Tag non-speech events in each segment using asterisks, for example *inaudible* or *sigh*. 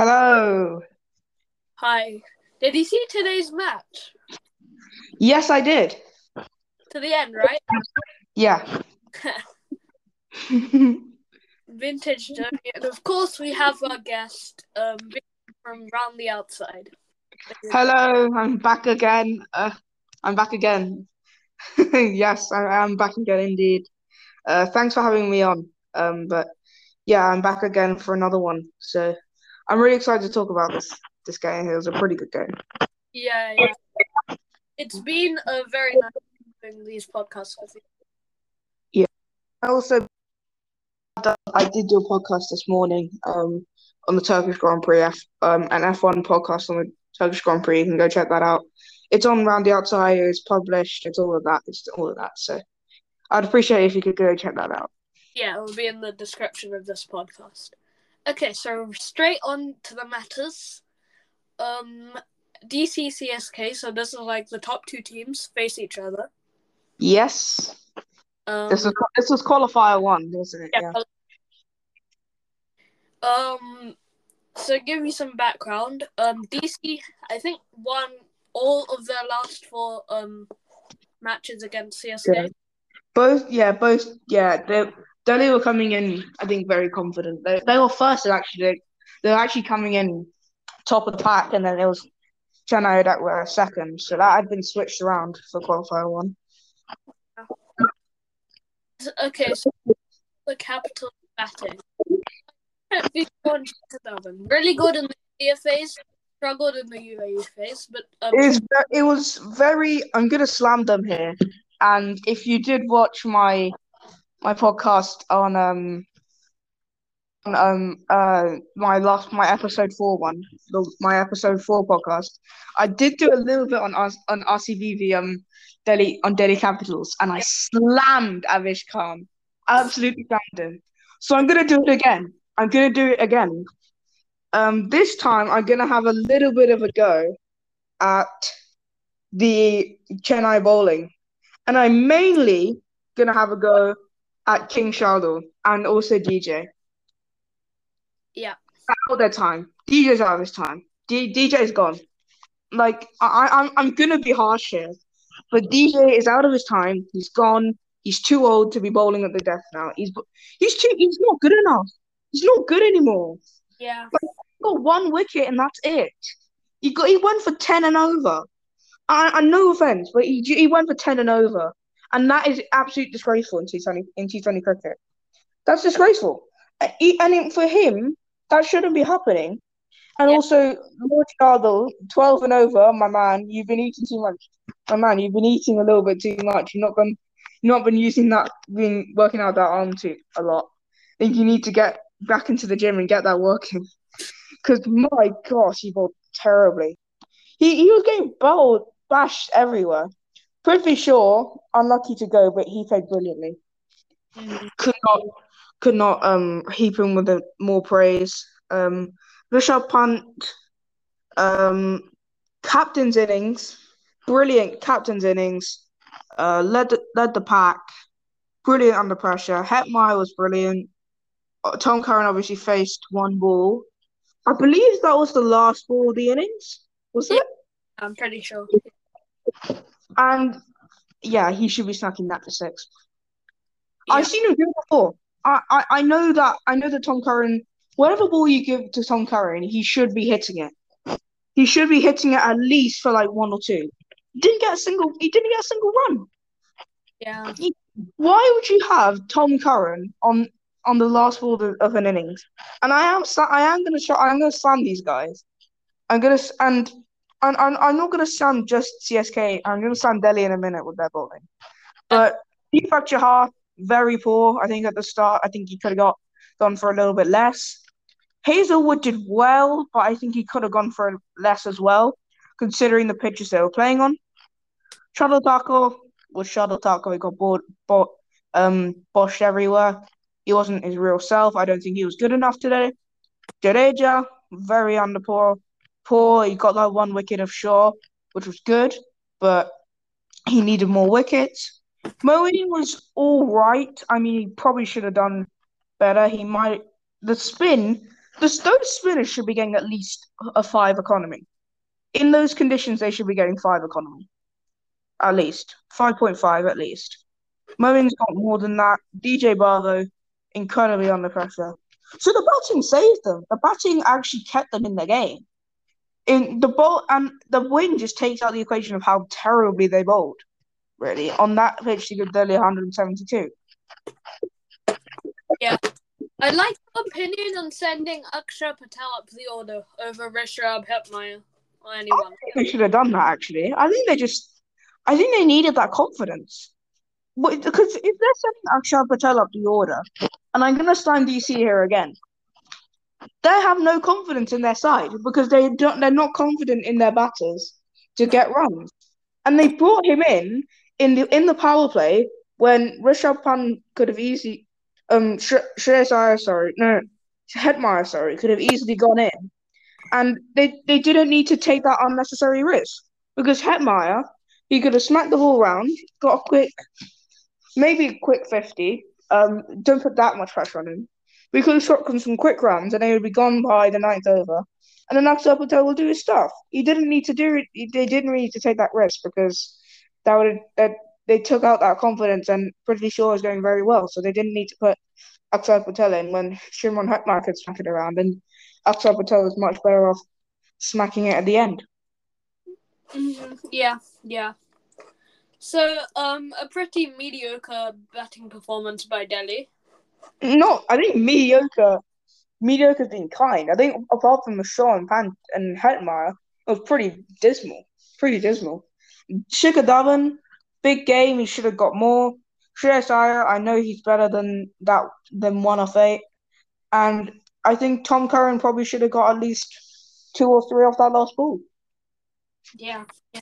Hello. Hi. Did you see today's match? Yes, I did. To the end, right? Yeah. *laughs* Vintage Journey. And of course, we have our guest um, from Round the Outside. Hello, I'm back again. Uh, I'm back again. *laughs* yes, I am back again indeed. Uh, thanks for having me on. Um, but yeah, I'm back again for another one. So I'm really excited to talk about this this game. It was a pretty good game. Yeah, yeah. It's been a very nice doing these podcasts with you. Yeah. I also I did do a podcast this morning um on the Turkish Grand Prix F um an F1 podcast on the Turkish Grand Prix. You can go check that out. It's on Round the Outside. It's published. It's all of that. It's all of that. So I'd appreciate if you could go check that out. Yeah, it will be in the description of this podcast. Okay, so straight on to the matters. Um, DC CSK. So this is like the top two teams face each other. Yes. Um, This was this was qualifier one, wasn't it? yeah. Um, so give you some background. Um, DC, I think won all of their last four um matches against CSK. Yeah. Both, yeah, both, yeah. They Delhi were coming in, I think, very confident. They they were first actually. They, were actually coming in top of the pack, and then it was Chennai that were second. So that had been switched around for qualifier one. Okay, so the capital batting. Really good in the India phase, struggled in the UAE phase, but um, It was, it was very. I'm gonna slam them here. And if you did watch my my podcast on um on, um uh my last my episode four one the, my episode four podcast, I did do a little bit on us on RCVV um Delhi on Delhi Capitals, and I slammed Avesh Khan, absolutely slammed him. So I'm gonna do it again. I'm gonna do it again. Um, this time I'm gonna have a little bit of a go at the Chennai bowling, and I'm mainly gonna have a go at King Shardul and also DJ. yeah, All their time. DJ's out of his time. D- DJ's gone. Like I, I'm, I'm gonna be harsh here, but DJ is out of his time. He's gone. He's too old to be bowling at the death now. He's, he's too. He's not good enough. He's not good anymore. yeah, got one wicket and that's it. He got. He went for ten and over. I, I no offense, but he he went for ten and over, and that is absolute disgraceful in T Twenty in T Twenty cricket. That's disgraceful. And for him, that shouldn't be happening. And Yeah. also, Lord Cardle, 12 and over, my man, you've been eating too much. My man, you've been eating a little bit too much. You've not been, you've not been using that, been working out that arm too a lot. I think you need to get back into the gym and get that working. Because my gosh, he bowled terribly. He he was getting bowled, bashed everywhere. Prithvi Shaw, unlucky to go, but he played brilliantly mm, could not could not um heap him with a, more praise. Um, Rishabh Pant, um, captain's innings, brilliant captain's innings. Uh, led the, led the pack, brilliant under pressure. Hetmyer was brilliant. Uh, Tom Curran obviously faced one ball. I believe that was the last ball of the innings. Was Yeah. it? I'm pretty sure. And yeah, he should be snacking that for six. Yeah. I've seen him do it before. I, I, I know that I know that Tom Curran, whatever ball you give to Tom Curran, he should be hitting it. He should be hitting it at least for like one or two. He didn't get a single. He didn't get a single run. Yeah, Why would you have Tom Curran on on the last ball of, of an innings? And I am I am gonna try. I'm gonna slam these guys. I'm gonna and and I'm, I'm not gonna slam just CSK. I'm gonna slam Delhi in a minute with their bowling. But Deepak Chahar very poor. I think at the start, I think he could have got gone for a little bit less. Hazlewood did well, but I think he could have gone for less as well, considering the pitches they were playing on. Shardul Thakur was Shardul Thakur. He got bored, bo- um, boshed everywhere. He wasn't his real self. I don't think he was good enough today. Jadeja, very under poor. He got that one wicket of Shaw, which was good, but he needed more wickets. Moeen was all right. I mean, he probably should have done better. He might the spin, the those spinners should be getting at least a five economy. In those conditions, they should be getting five economy. At least. 5.5 at least. Moeen's got more than that. DJ Bravo, incredibly under pressure. So the batting saved them. The batting actually kept them in the game. In the ball and the win just takes out the equation of how terribly they bowled. Really, on that pitch, they could barely 172. Yeah, I'd like your opinion on sending Akshar Patel up the order over Rishabh Hetmyer or anyone. I think they should have done that. Actually, I think they just, I think they needed that confidence. Because if they're sending Akshar Patel up the order, and I'm going to stand DC here again. They have no confidence in their side because they don't. They're not confident in their batters to get runs, and they brought him in in the in the power play when Rishabh Pant could have easily, um, Shreyas Iyer, sorry, no, Hetmyer, sorry, could have easily gone in, and they they didn't need to take that unnecessary risk because Hetmyer, he could have smacked the ball round, got a quick, maybe a quick fifty, um, don't put that much pressure on him. We could have shot some quick runs and they would be gone by the ninth over. And then Akshar Patel will do his stuff. He didn't need to do it. They didn't need to take that risk because that would that they took out that confidence and Prithvi Shaw is going very well. So they didn't need to put Akshar Patel in when Shimron Hetmyer could smack it around. And Akshar Patel was much better off smacking it at the end. Mm-hmm. Yeah, yeah. So, um, a pretty mediocre batting performance by Delhi. No, I think mediocre. Mediocre's been kind. I think apart from Shaw Pant and Hetmyer, it was pretty dismal. Pretty dismal. Shikhar Dhawan, big game. He should have got more. Shreyas Iyer, I know he's better than that than one of eight, and I think Tom Curran probably should have got at least two or three off that last ball. Yeah, yeah.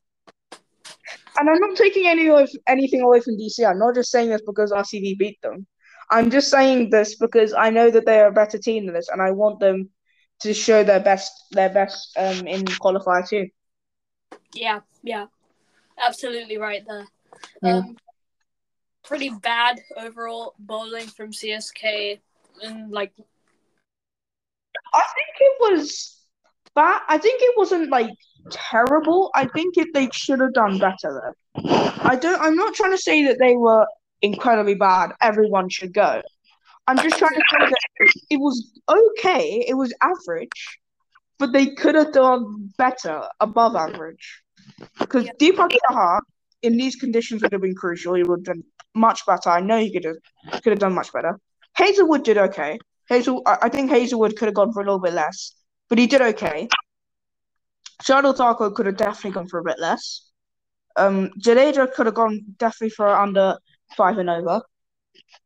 And I'm not taking any of anything away from DC. I'm not just saying this because RCB beat them. I'm just saying this because I know that they are a better team than this, and I want them to show their best their best um in qualifier too. Yeah, yeah, absolutely right there. Yeah. Um, pretty bad overall bowling from CSK, and like I think it was bad. I think it wasn't like terrible. I think it, they should have done better though. I don't. I'm not trying to say that they were incredibly bad. Everyone should go. I'm just trying to say that it was okay. It was average, but they could have done better, above average. Because yeah. Deepak Chahar in these conditions would have been crucial. He would have done much better. I know he could have could have done much better. Hazlewood did okay. Hazel, I think Hazlewood could have gone for a little bit less, but he did okay. Shardul Thakur could have definitely gone for a bit less. Um, Jadeja could have gone definitely for under five and over.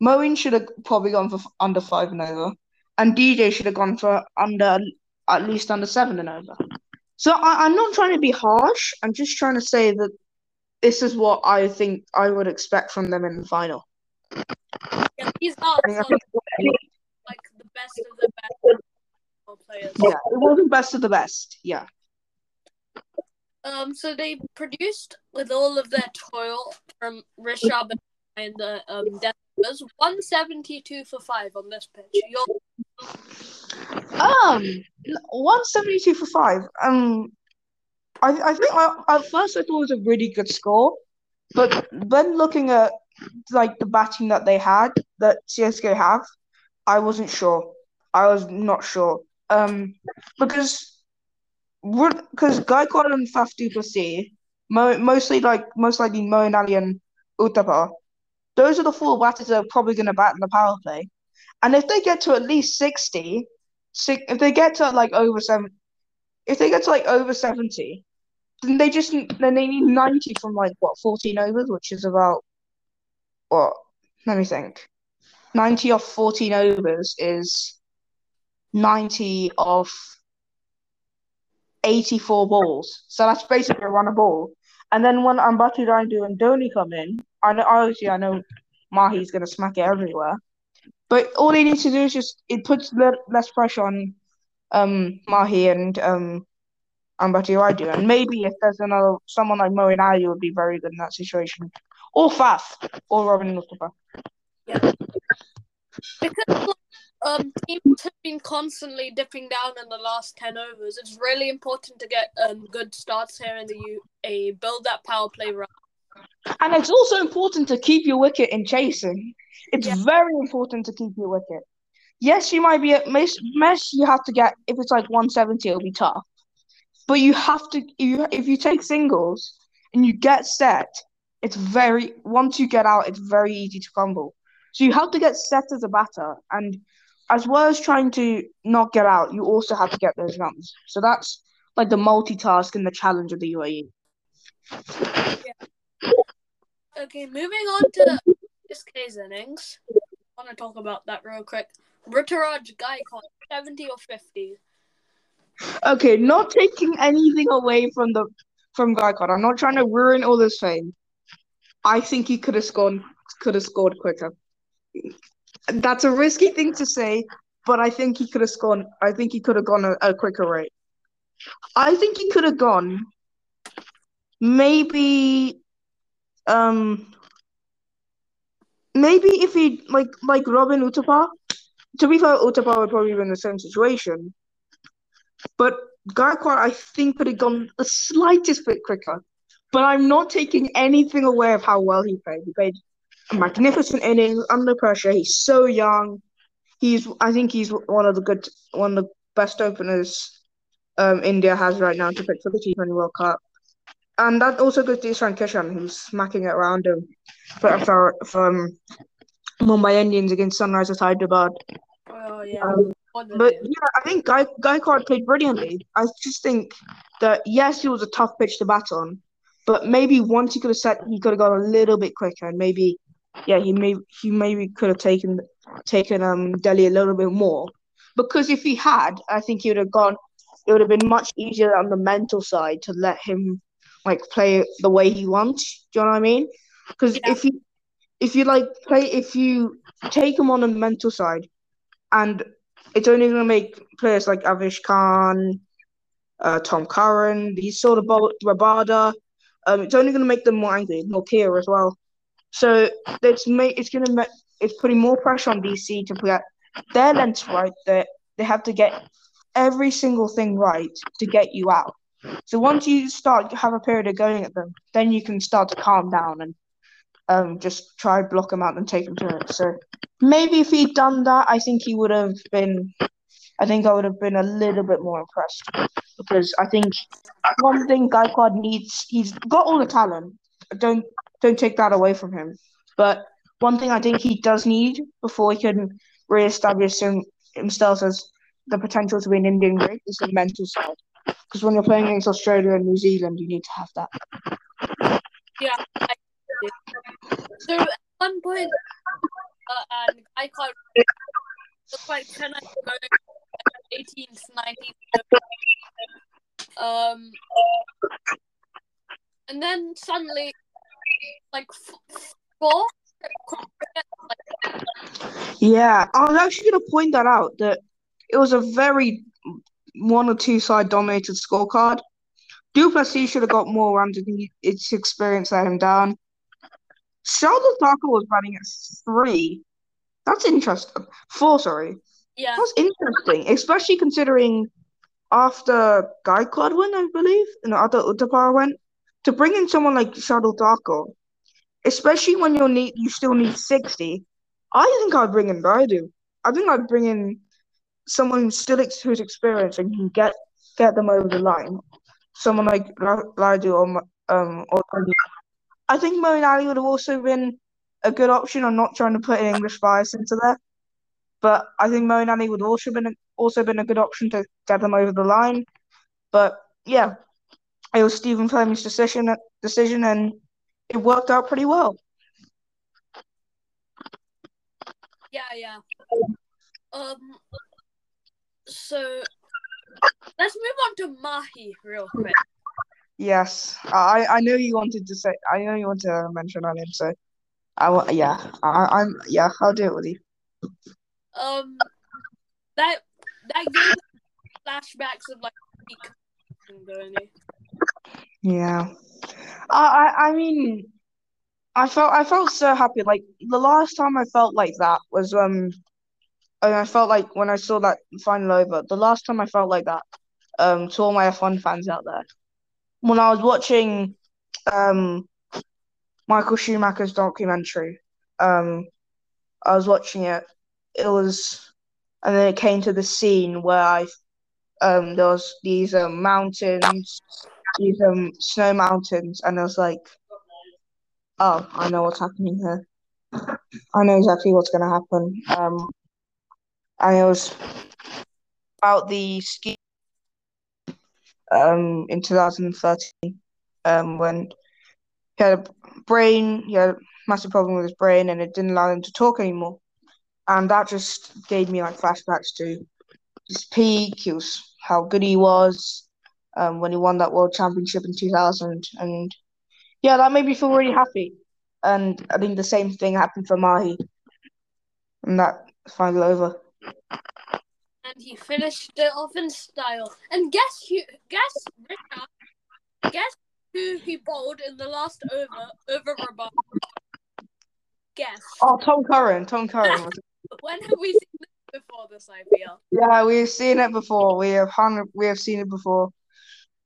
Moeen should have probably gone for under five and over, and DJ should have gone for under at least under seven and over. So I, I'm not trying to be harsh. I'm just trying to say that this is what I think I would expect from them in the final. Yeah, these are like the best of the best players. Yeah, it wasn't best of the best. Yeah. Um, so they produced with all of their toil from Rishabh and the um Denvers, one seventy two for five on this pitch. You're... Um, one seventy two for five. Um, I I think I, at first I thought it was a really good score, but then looking at like the batting that they had that CSK have, I wasn't sure. I was not sure. Um, because because Gaikwad and Faf du Plessis, mo- mostly like most likely Moeen Ali and Uthappa, those are the four batters that are probably going to bat in the power play. And if they get to at least 60, six, if they get to like over seven, if they get to like over 70, then they just then they need 90 from like what 14 overs, which is about what? Let me think. 90 off 14 overs is 90 of 84 balls. So that's basically a run a ball. And then when Ambati Rayudu and Dhoni come in, I know obviously I know Mahi's gonna smack it everywhere. But all they need to do is just it puts less pressure on um Mahi and um Ambati Rayudu. And maybe if there's another someone like Moeen Ali would be very good in that situation. Or Faf or Robin Uthappa. Yeah. Because um teams have been constantly dipping down in the last ten overs. It's really important to get um good starts here in the UAE, build that power play run. And it's also important to keep your wicket in chasing. It's Yeah. very important to keep your wicket. Yes, you might be at mesh, mesh. You have to get if it's like 170, it'll be tough. But you have to you if you take singles and you get set, it's very once you get out, it's very easy to fumble. So you have to get set as a batter, and as well as trying to not get out, you also have to get those runs. So that's like the multitask and the challenge of the. UAE. Okay, moving on to this case innings. I want to talk about that real quick. Ruturaj Gaikwad, 70 or 50? Okay, not taking anything away from the from Gaikwad. I'm not trying to ruin all this fame. I think he could have scored could have scored quicker. That's a risky thing to say, but I think he could have scored. I think he could have gone a, a quicker rate. I think he could have gone maybe um maybe if he like like Robin Uthappa. To be fair, Uthappa would probably be in the same situation. But Gaikwad, I think, could have gone the slightest bit quicker. But I'm not taking anything away of how well he played. He played a magnificent innings under pressure. He's so young. He's, I think, he's one of the good, one of the best openers um, India has right now to pick for the T20 World Cup. And that also goes to Ishan Kishan, who's smacking it around him for, for, for um, Mumbai Indians against Sunrisers Hyderabad. Oh, yeah. Um, but yeah, I think Guy Gaikwad played brilliantly. I just think that yes, it was a tough pitch to bat on, but maybe once he could have set, he could have gone a little bit quicker, and maybe, yeah, he may he maybe could have taken taken um Delhi a little bit more. Because if he had, I think he would have gone. It would have been much easier on the mental side to let him like play the way he wants. Do you know what I mean? Because Yeah. if you if you like play if you take him on the mental side, and it's only going to make players like Avesh Khan, uh, Tom Curran, these sort of bowl, Rabada, um, it's only going to make them more angry, Nortje as well. So it's ma- it's going to make it's putting more pressure on DC to get their lengths right. That they have to get every single thing right to get you out. So once you start have a period of going at them, then you can start to calm down and um just try block them out and take them to it. So maybe if he'd done that, I think he would have been. I think I would have been a little bit more impressed because I think one thing Gaikwad needs, he's got all the talent. Don't don't take that away from him. But one thing I think he does need before he can reestablish him, himself as the potential to be an Indian great is the mental side. Because when you're playing against Australia and New Zealand, you need to have that. Yeah. So at one point, uh, and I can't. It's like ten hours ago, eighteenth, nineteenth. Um, and then suddenly, like four. Yeah, I was actually going to point that out that it was a very one or two side dominated scorecard. du Plessis should have got more runs. I think its experience let him down. Shardul Thakur was running at three. That's interesting. Four, sorry. Yeah, That's interesting, especially considering after Gaikwad went, I believe, and after Uthappa went, to bring in someone like Shardul Thakur, especially when you need you still need sixty. I think I'd bring in Rayudu. I think I'd bring in someone who's still ex- who's experienced and can get get them over the line. Someone like Ra- or um or I think Moeen Ali would have also been a good option. I'm not trying to put an English bias into there. But I think Moeen Ali would also been also been a good option to get them over the line. But yeah, it was Stephen Fleming's decision decision, and it worked out pretty well. yeah, yeah. Um, so let's move on to Mahi real quick. Yes, I I know you wanted to say I know you want to mention on him, so I yeah I, I'm yeah I'll do it with you. Um, that that gave flashbacks of like Yeah, I I I mean, I felt I felt so happy. Like the last time I felt like that was um and I felt like when I saw that final over, the last time I felt like that, um, to all my F1 fans out there, when I was watching um, Michael Schumacher's documentary, um, I was watching it. It was, and then it came to the scene where I, um, there was these um, mountains, these um, snow mountains, and I was like, oh, I know what's happening here. I know exactly what's going to happen. Um, it was about the ski um in 2013 um when he had a brain he had a massive problem with his brain and it didn't allow him to talk anymore. And that just gave me like flashbacks to his peak he was how good he was um when he won that world championship in 2000 and yeah that made me feel really happy. And i think the same thing happened for mahi. And that final over and he finished it off in style. And guess who? Guess Richard. Guess who he bowled in the last over over Rabada? Guess. Oh, Tom Curran. Tom Curran. *laughs* when have we seen this before this IPL? Yeah, we've seen it before. We have hundred. We have seen it before.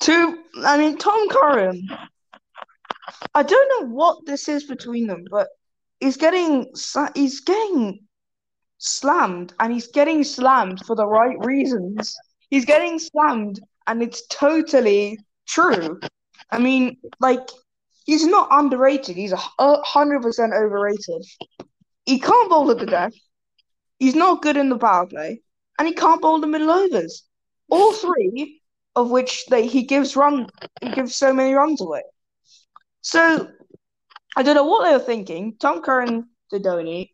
Two. I mean, Tom Curran. I don't know what this is between them, but he's getting he's getting slammed and he's getting slammed for the right reasons. He's getting slammed and it's totally true. I mean, like, he's not underrated. He's a hundred percent overrated. He can't bowl at the death. He's not good in the power play, and he can't bowl the middle overs. All three of which they he gives run he gives so many runs away. So I don't know what they were thinking. Tom Curran to Dhoni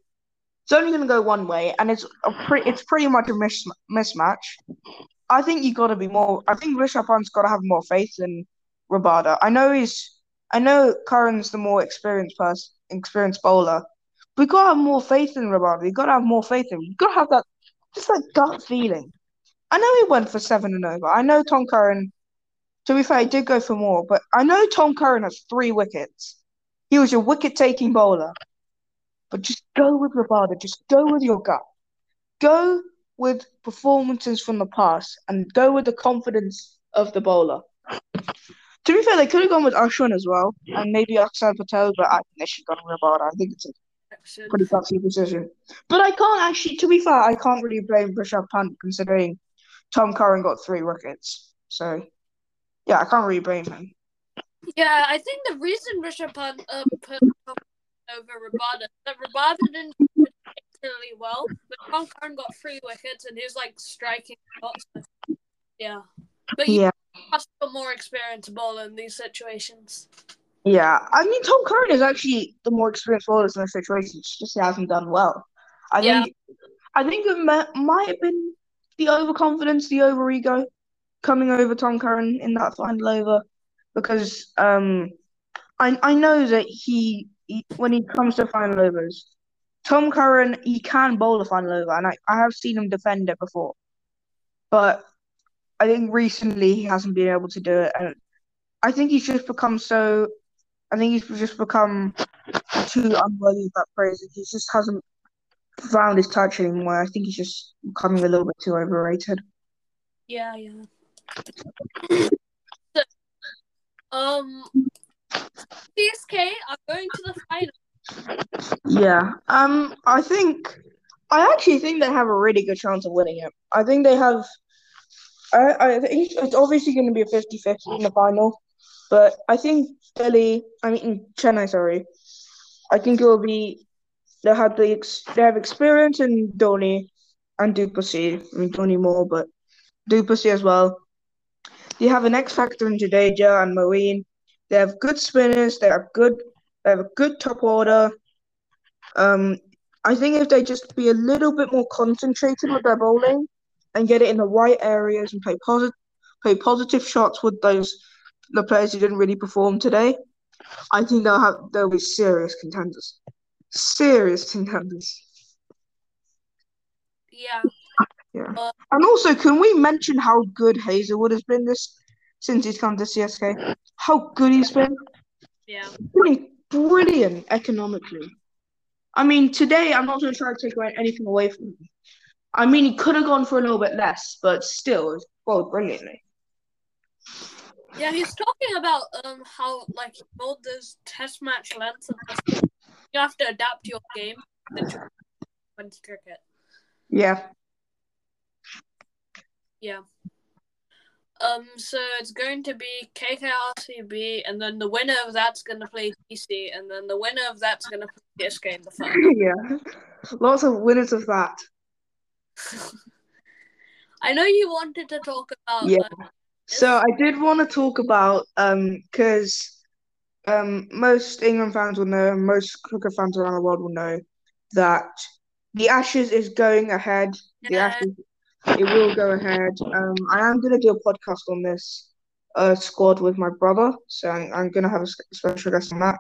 it's only going to go one way, and it's a pre- it's pretty much a mis- mismatch. I think you got to be more. I think Rishabh Pant's got to have more faith in Rabada. I know he's. I know Curran's the more experienced person, experienced bowler. We got to have more faith in Rabada. We got to have more faith in. We got to have that, just that gut feeling. I know he went for seven and over. I know Tom Curran. To be fair, he did go for more, but I know Tom Curran has three wickets. He was a wicket-taking bowler. But just go with Rabada. Just go with your gut. Go with performances from the past and go with the confidence of the bowler. To be fair, they could have gone with Ashwin as well, and maybe Axar Patel, but I think they should have gone with Rabada. I think it's a pretty gutsy decision. But I can't actually, to be fair, I can't really blame Rishabh Pant considering Tom Curran got three wickets. So, yeah, I can't really blame him. Yeah, I think the reason Rishabh Pant um, put over Rabada. That Rabada didn't do particularly well, but Tom Curran got three wickets and he's like striking shots. Yeah, but yeah, more experienced bowler in these situations. Yeah, I mean Tom Curran is actually the more experienced bowler in this situation. It's just he hasn't done well. I yeah. think I think it might have been the overconfidence, the over ego coming over Tom Curran in that final over because um I I know that he he, when he comes to final overs. Tom Curran, he can bowl a final over, and I, I have seen him defend it before. But I think recently he hasn't been able to do it, and I think he's just become so. I think he's just become too unworthy of that praise. He just hasn't found his touch anymore. I think he's just becoming a little bit too overrated. Yeah, yeah. um, CSK are going to the final. Yeah. Um. I think. I actually think they have a really good chance of winning it. I think they have. I, I think it's obviously going to be a 50-50 in the final, but I think Delhi, I mean Chennai, sorry, I think it will be. They have the they have experience in Dhoni and du Plessis. I mean Dhoni more, but du Plessis as well. They have an X factor in Jadeja and Moeen. They have good spinners. They have good. They have a good top order. Um, I think if they just be a little bit more concentrated with their bowling and get it in the right areas and play positive, play positive shots with those the players who didn't really perform today, I think they'll have they'll be serious contenders. Serious contenders. Yeah. Yeah. Uh, and also, can we mention how good Hazlewood has been this since he's come to CSK. How good he's been. Yeah. Brilliant, brilliant economically. I mean, today I'm not going to try to take away anything away from him, I mean, he could have gone for a little bit less, but still, well, brilliantly. Yeah, he's talking about um how like all those test match lengths and. You have to adapt your game to when's cricket. Yeah. Yeah. Um, so it's going to be KKRCB, and then the winner of that's going to play DC, and then the winner of that's going to play CSK in the final. *laughs* yeah. Lots of winners of that. *laughs* I know you wanted to talk about. Yeah. uh, So I did want to talk about um because um most England fans will know, and most cricket fans around the world will know that the Ashes is going ahead. The Ashes, it will go ahead. Um, I am gonna do a podcast on this uh squad with my brother, so I'm, I'm gonna have a special guest on that.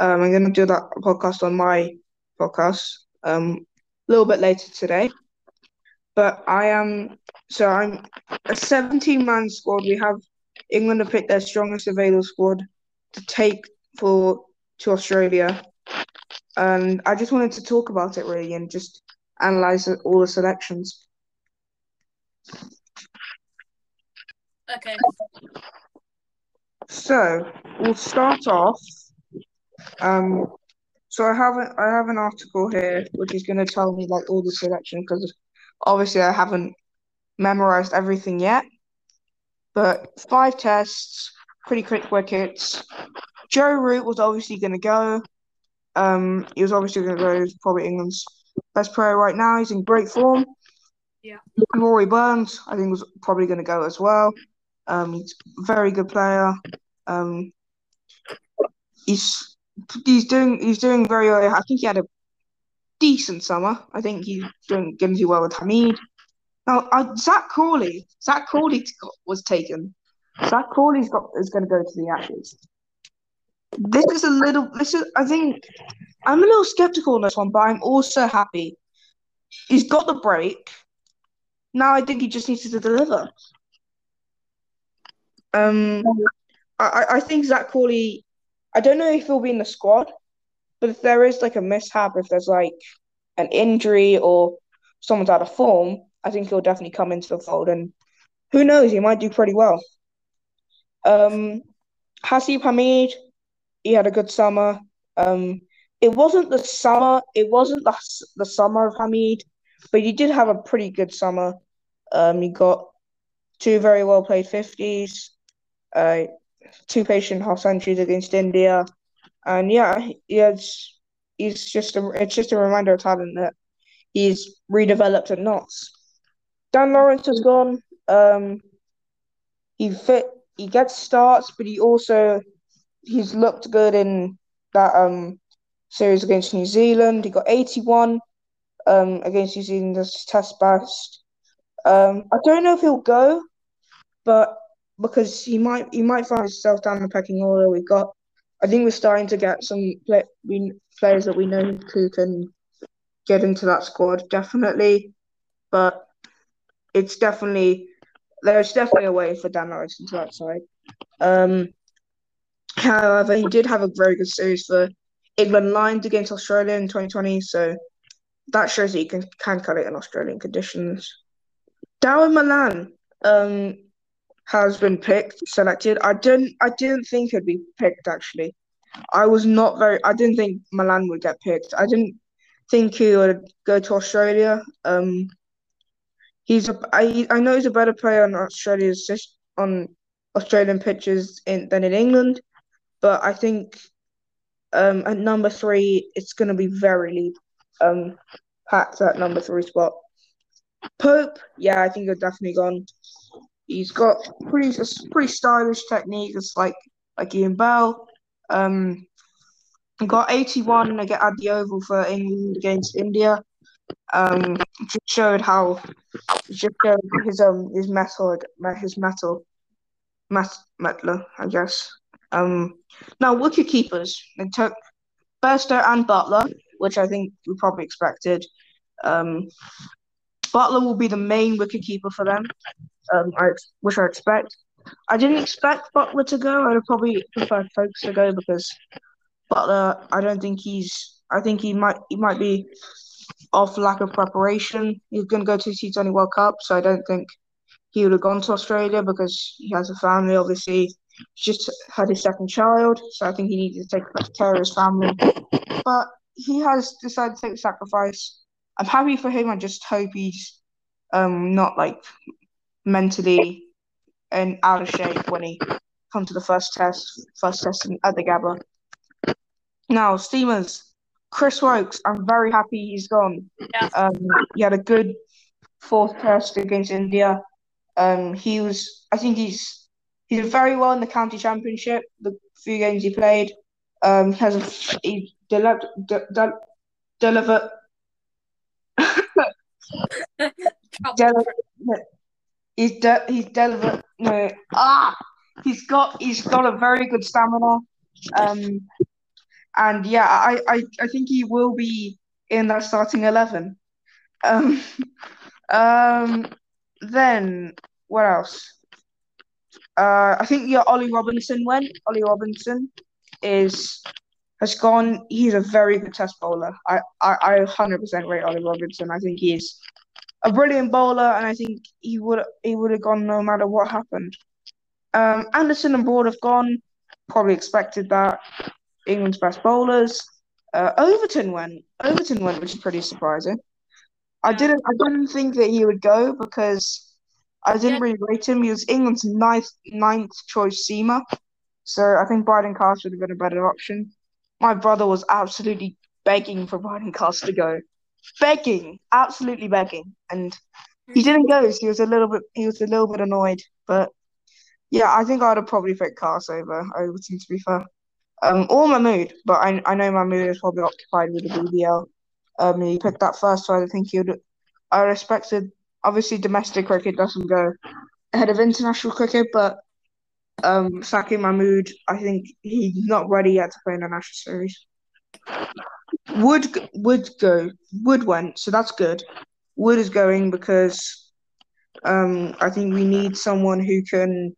Um, I'm gonna do that podcast on my podcast um a little bit later today. But I am so I'm a 17 man squad. We have England have picked their strongest available squad to take for to Australia. And I just wanted to talk about it really and just analyze all the selections. Okay. So we'll start off. Um, so I have a, I have an article here which is going to tell me like all the selection because obviously I haven't memorized everything yet. But five tests, pretty quick wickets. Joe Root was obviously going to go. Um, he was obviously going to go. He's probably England's best player right now. He's in great form. Yeah. Rory Burns, I think, was probably going to go as well. Um, he's a very good player. Um, he's he's doing he's doing very well. I think he had a decent summer. I think he's doing going to do well with Hameed. Now, uh, Zak Crawley, Zak Crawley was taken. Zak Crawley's got is going to go to the Ashes. This is a little. This is. I think I'm a little skeptical on this one, but I'm also happy. He's got the break. Now I think he just needs to deliver. Um, I I- think Zak Crawley. I don't know if he'll be in the squad, but if there is like a mishap, if there's like an injury or someone's out of form, I think he'll definitely come into the fold. And who knows, he might do pretty well. Um, Haseeb Hameed, he had a good summer. Um, it wasn't the summer, it wasn't the the summer of Hameed, but you did have a pretty good summer. Um, he got two very well played fifties, uh, two patient half centuries against India, and yeah, he has. He's just a, it's just a reminder of talent that he's redeveloped at Notts. Dan Lawrence has gone. Um, he fit. He gets starts, but he also he's looked good in that um series against New Zealand. He got eighty one um against New Zealand as test best. Um, I don't know if he'll go, but because he might he might find himself down the pecking order. We've got. I think we're starting to get some play, we, players that we know who can get into that squad definitely, but it's definitely there's definitely a way for Dan Lawrence to that side. Um, however, he did have a very good series for England Lions against Australia in 2020, so that shows that you can can cut it in Australian conditions. Darren Malan um has been picked, selected. I didn't I didn't think he'd be picked actually. I was not very I didn't think Malan would get picked. I didn't think he would go to Australia. Um he's a I I know he's a better player on Australia's on Australian pitches in than in England, but I think um at number three it's gonna be very um packed at number three spot. Pope, yeah, I think he's definitely gone. He's got pretty pretty stylish technique. It's like like Ian Bell. Um, got 81 ag- at the Oval for England against India. Um, just showed how just showed his um his metal his metal met metler I guess. Um, now wicket keepers they took Bairstow and Buttler, which I think we probably expected. Um, Buttler will be the main wicketkeeper for them, um, I which I expect. I didn't expect Buttler to go. I'd probably preferred Foakes to go because Buttler. I don't think he's. I think he might. He might be off lack of preparation. He's going to go to the T20 World Cup, so I don't think he would have gone to Australia because he has a family. Obviously, he's just had his second child, so I think he needed to take care of his family. But he has decided to take the sacrifice. I'm happy for him. I just hope he's um not like mentally and out of shape when he comes to the first test, first test at the Gabba. Now, Steamers, Chris Woakes, I'm very happy he's gone. Yeah. Um, he had a good fourth test against India. Um, he was, I think he's he did very well in the county championship. The few games he played, um, he has a he delivered de- de- delivered delivered he's de- he's delivered no ah he's got he's got a very good stamina. Um, and yeah, I, I, I think he will be in that starting eleven. Um, um, then what else? Uh, I think yeah, Ollie Robinson went. Ollie Robinson is has gone. He's a very good test bowler. I, I, I 100% rate Ollie Robinson. I think he's a brilliant bowler, and I think he would he would have gone no matter what happened. Um, Anderson and Broad have gone. Probably expected that. England's best bowlers. Uh, Overton went. Overton went, which is pretty surprising. I didn't. I didn't think that he would go because I didn't really rate him. He was England's ninth ninth choice seamer, so I think Brydon Carse would have been a better option. My brother was absolutely begging for Brydon Carse to go, begging, absolutely begging, and he didn't go. So he was a little bit. He was a little bit annoyed, but yeah, I think I'd have probably picked Carse over Overton to be fair. Um, or Mahmood, but I I know Mahmood is probably occupied with the BBL. Um, he picked that first, so I think he would. I respected. Obviously, domestic cricket doesn't go ahead of international cricket, but um, Saki Mahmood, I think he's not ready yet to play in the national series. Wood would go. Wood went, so that's good. Wood is going because um, I think we need someone who can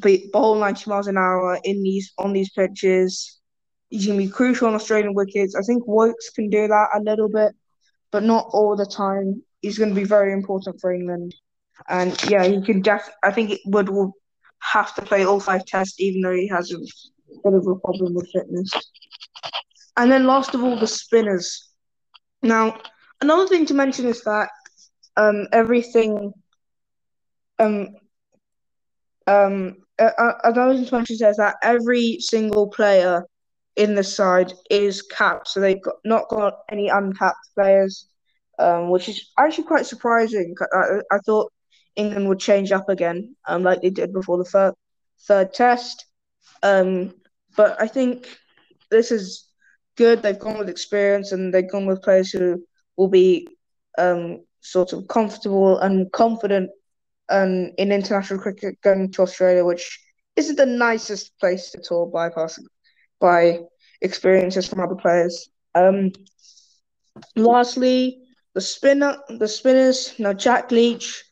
be bowl ninety miles an hour in these on these pitches. He's gonna be crucial on Australian wickets. I think Woakes can do that a little bit, but not all the time. He's gonna be very important for England, and yeah, he can def. I think Wood will have to play all five tests, even though he has a bit of a problem with fitness. And then last of all, the spinners. Now, another thing to mention is that um, everything um, um, uh, another thing to mention that every single player in the side is capped, so they've got, not got any uncapped players, um, which is actually quite surprising. I, I thought England would change up again, um, like they did before the third third test. Um, but I think this is good. They've gone with experience and they've gone with players who will be um, sort of comfortable and confident um, in international cricket going to Australia, which isn't the nicest place to tour bypassing by experiences from other players. Um, lastly, the spinner, the spinners. Now Jack Leach,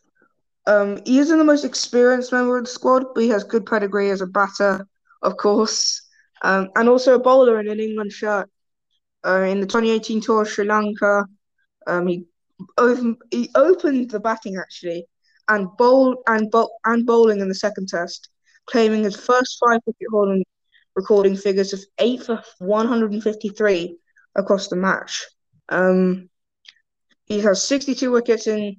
um, he isn't the most experienced member of the squad, but he has good pedigree as a batter, of course, um, and also a bowler in an England shirt. Uh, in the 2018 tour of Sri Lanka, um, he opened, he opened the batting actually, and bowled and bowl and bowling in the second test, claiming his first five wicket hauling recording figures of eight for 153 across the match. Um, he has 62 wickets in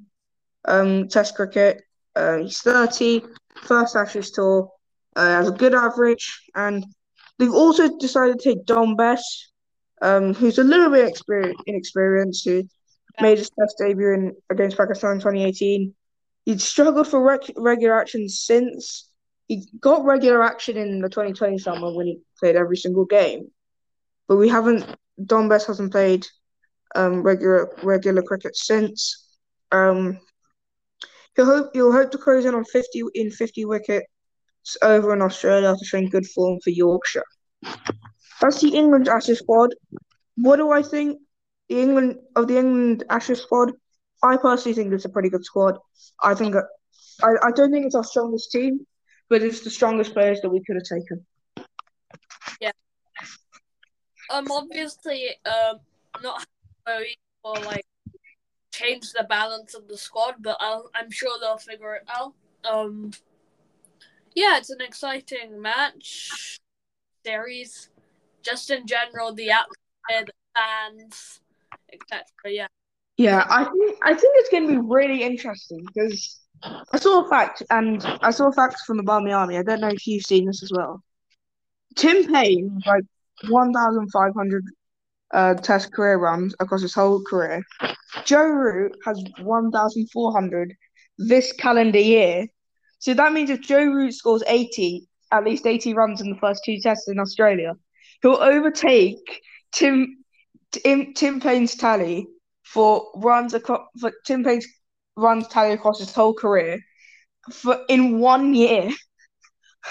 um, Test cricket. Uh, he's 30, first Ashes tour, uh, has a good average, and they've also decided to take Dom Bess, um, who's a little bit exper- inexperienced, who made his Test debut in, against Pakistan in 2018. He'd struggled for rec- regular action since he got regular action in the 2020 summer when he played every single game, but we haven't. Dom Bess hasn't played um, regular regular cricket since. Um, he'll hope he'll hope to close in on 50 in 50 wickets over in Australia after showing good form for Yorkshire. That's the England Ashes squad. What do I think? The England of the England Ashes squad. I personally think it's a pretty good squad. I think I, I don't think it's our strongest team, but it's the strongest players that we could have taken. Yeah. Um, obviously, um, not very or like change the balance of the squad, but I'll, I'm sure they'll figure it out. Um, yeah, it's an exciting match series. Just in general, the atmosphere, the fans, etc. Yeah. Yeah, I think I think it's going to be really interesting because I saw a fact, and I saw facts from the Barmy Army. I don't know if you've seen this as well. Tim Paine, like 1,500 uh, Test career runs across his whole career. Joe Root has 1,400 this calendar year. So that means if Joe Root scores 80, at least 80 runs in the first two tests in Australia, he'll overtake Tim Tim, Tim Paine's tally for runs across for Tim Paine's runs tally across his whole career for in one year.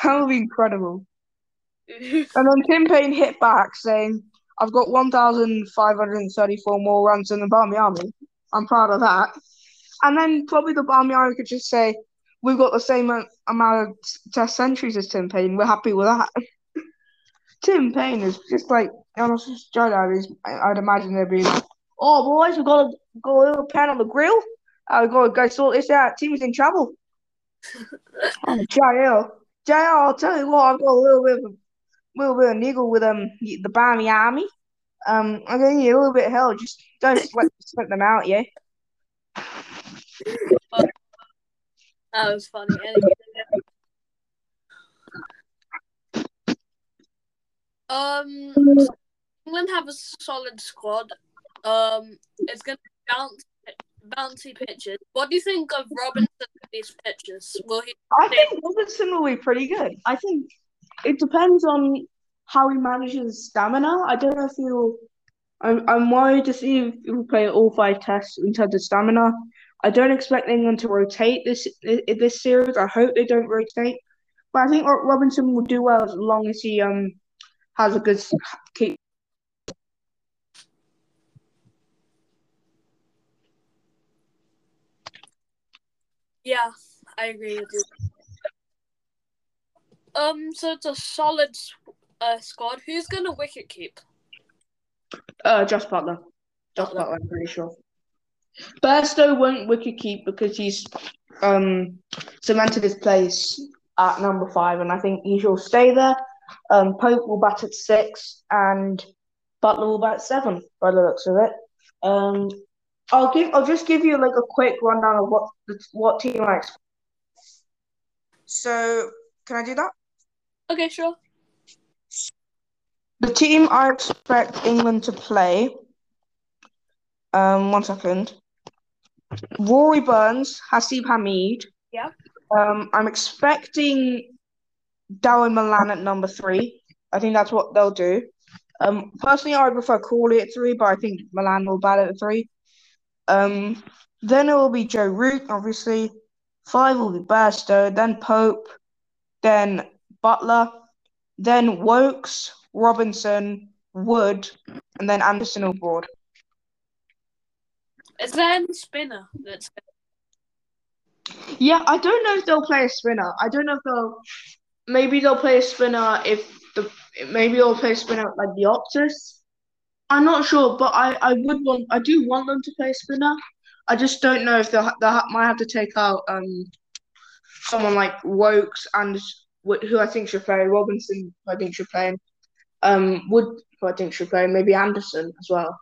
that would be incredible. *laughs* and then Tim Paine hit back saying, I've got 1,534 more runs than the Barmy Army. I'm proud of that. And then probably the Barmy Army could just say, We've got the same amount of test centuries as Tim Paine. We're happy with that. *laughs* Tim Paine is just like, honestly, Joe I'd imagine they'd be, Oh, boys, we've got a, got a little pan on the grill. Uh, we've got to go sort this out. Team's in trouble. *laughs* oh, JL. JL, I'll tell you what, I've got a little bit of little bit of niggle with um the Barmy Army. Um, I'm gonna need a little bit of help. Just don't *laughs* sweat, sweat them out, yeah. That was funny. Um, England have a solid squad. Um, it's gonna bounce bouncy pitches. What do you think of Robinson these pitches? Will he? I think Robinson will be pretty good. I think it depends on how he manages stamina. I don't know if he'll. I'm I'm worried to see if he'll play all five tests in terms of stamina. I don't expect England to rotate this this series. I hope they don't rotate, but I think Robinson will do well as long as he um has a good keep. Yeah, I agree with you. Um, so it's a solid uh, squad. Who's gonna wicket keep? Uh, Jos Buttler. Jos Buttler, Buttler I'm pretty sure. Bairstow won't wicket keep because he's um cemented his place at number five, and I think he shall stay there. Um, Pope will bat at six, and Buttler will bat at seven, by the looks of it. Um, I'll give. I'll just give you like a quick rundown of what what team I expect. So, can I do that? Okay, sure. The team I expect England to play. Um, one second. Rory Burns, Haseeb Hameed. Yeah. Um, I'm expecting Dawid Malan at number three. I think that's what they'll do. Um, personally, I would prefer Crawley at three, but I think Malan will bat at three. Um, then it will be Joe Root, obviously. Five will be Bairstow, then Pope, then Buttler, then Woakes, Robinson, Wood, and then Anderson on board. Is there a spinner that's Yeah, I don't know if they'll play a spinner. I don't know if they'll maybe they'll play a spinner if the maybe they'll play a spinner like the Optus. I'm not sure, but I, I would want I do want them to play a spinner. I just don't know if they'll they might have to take out um someone like Woakes and who I think should play Robinson. I think should play um Wood. Who I think should play maybe Anderson as well.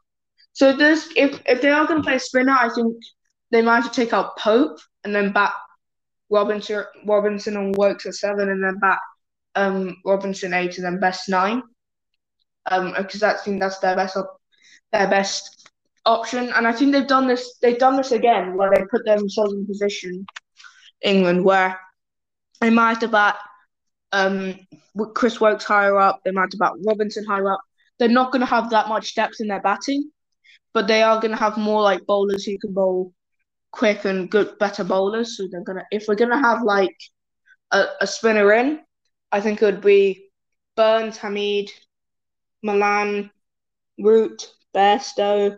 So there's if if they are going to play spinner, I think they might have to take out Pope and then back Robinson Robinson and Woakes at seven, and then back um Robinson eight, and then Bess nine. Um, because I think that's their best op- their best option, and I think they've done this. They've done this again, where they put themselves in position, England, where they might have to um Chris Woakes higher up. They might have bat Robinson higher up. They're not going to have that much depth in their batting, but they are going to have more like bowlers who can bowl quick and good, better bowlers. So they're gonna, if we're gonna have like a, a spinner in, I think it would be Burns, Hameed, Malan, Root, Bairstow,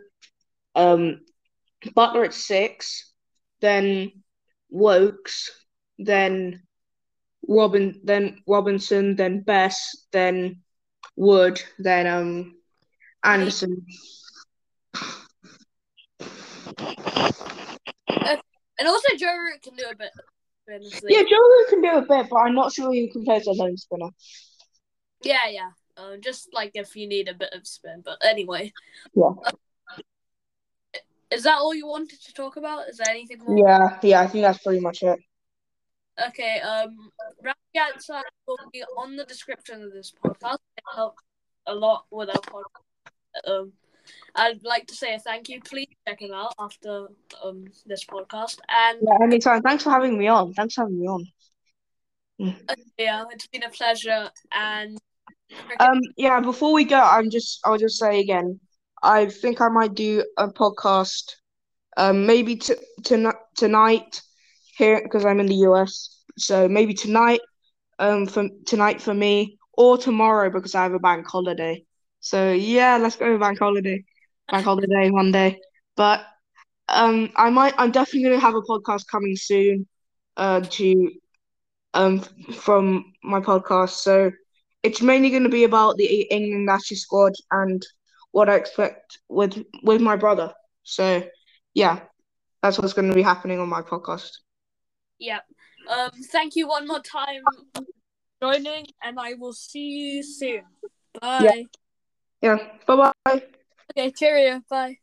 um, Buttler at six, then Woakes, then Robin, then Robinson, then Bess, then Wood, then um Anderson. And also Joe Root can do a bit. Honestly. Yeah, Joe Root can do a bit, but I'm not sure he can play as a lone spinner. Yeah, yeah. Uh, just like if you need a bit of spin. But anyway. Yeah. Is that all you wanted to talk about? Is there anything more? Yeah, yeah, I think that's pretty much it. Okay, um, round answer will be on the description of this podcast. It helps a lot with our podcast. Um, I'd like to say a thank you. Please check it out after um this podcast. And Yeah, anytime. Thanks for having me on. Thanks for having me on. yeah, it's been a pleasure. And Um, yeah, before we go, I'm just I'll just say again, I think I might do a podcast, um, maybe t- to- tonight here because I'm in the US. So maybe tonight, um, for tonight for me, or tomorrow because I have a bank holiday. So yeah, let's go bank holiday, bank holiday Monday. But um, I might, I'm definitely gonna have a podcast coming soon, uh, to um from my podcast. So it's mainly going to be about the England national squad and what I expect with with my brother. So, yeah, that's what's going to be happening on my podcast. Yeah, um, thank you one more time for joining, and I will see you soon. Bye. Yeah. Bye bye. Okay, cheerio. Bye.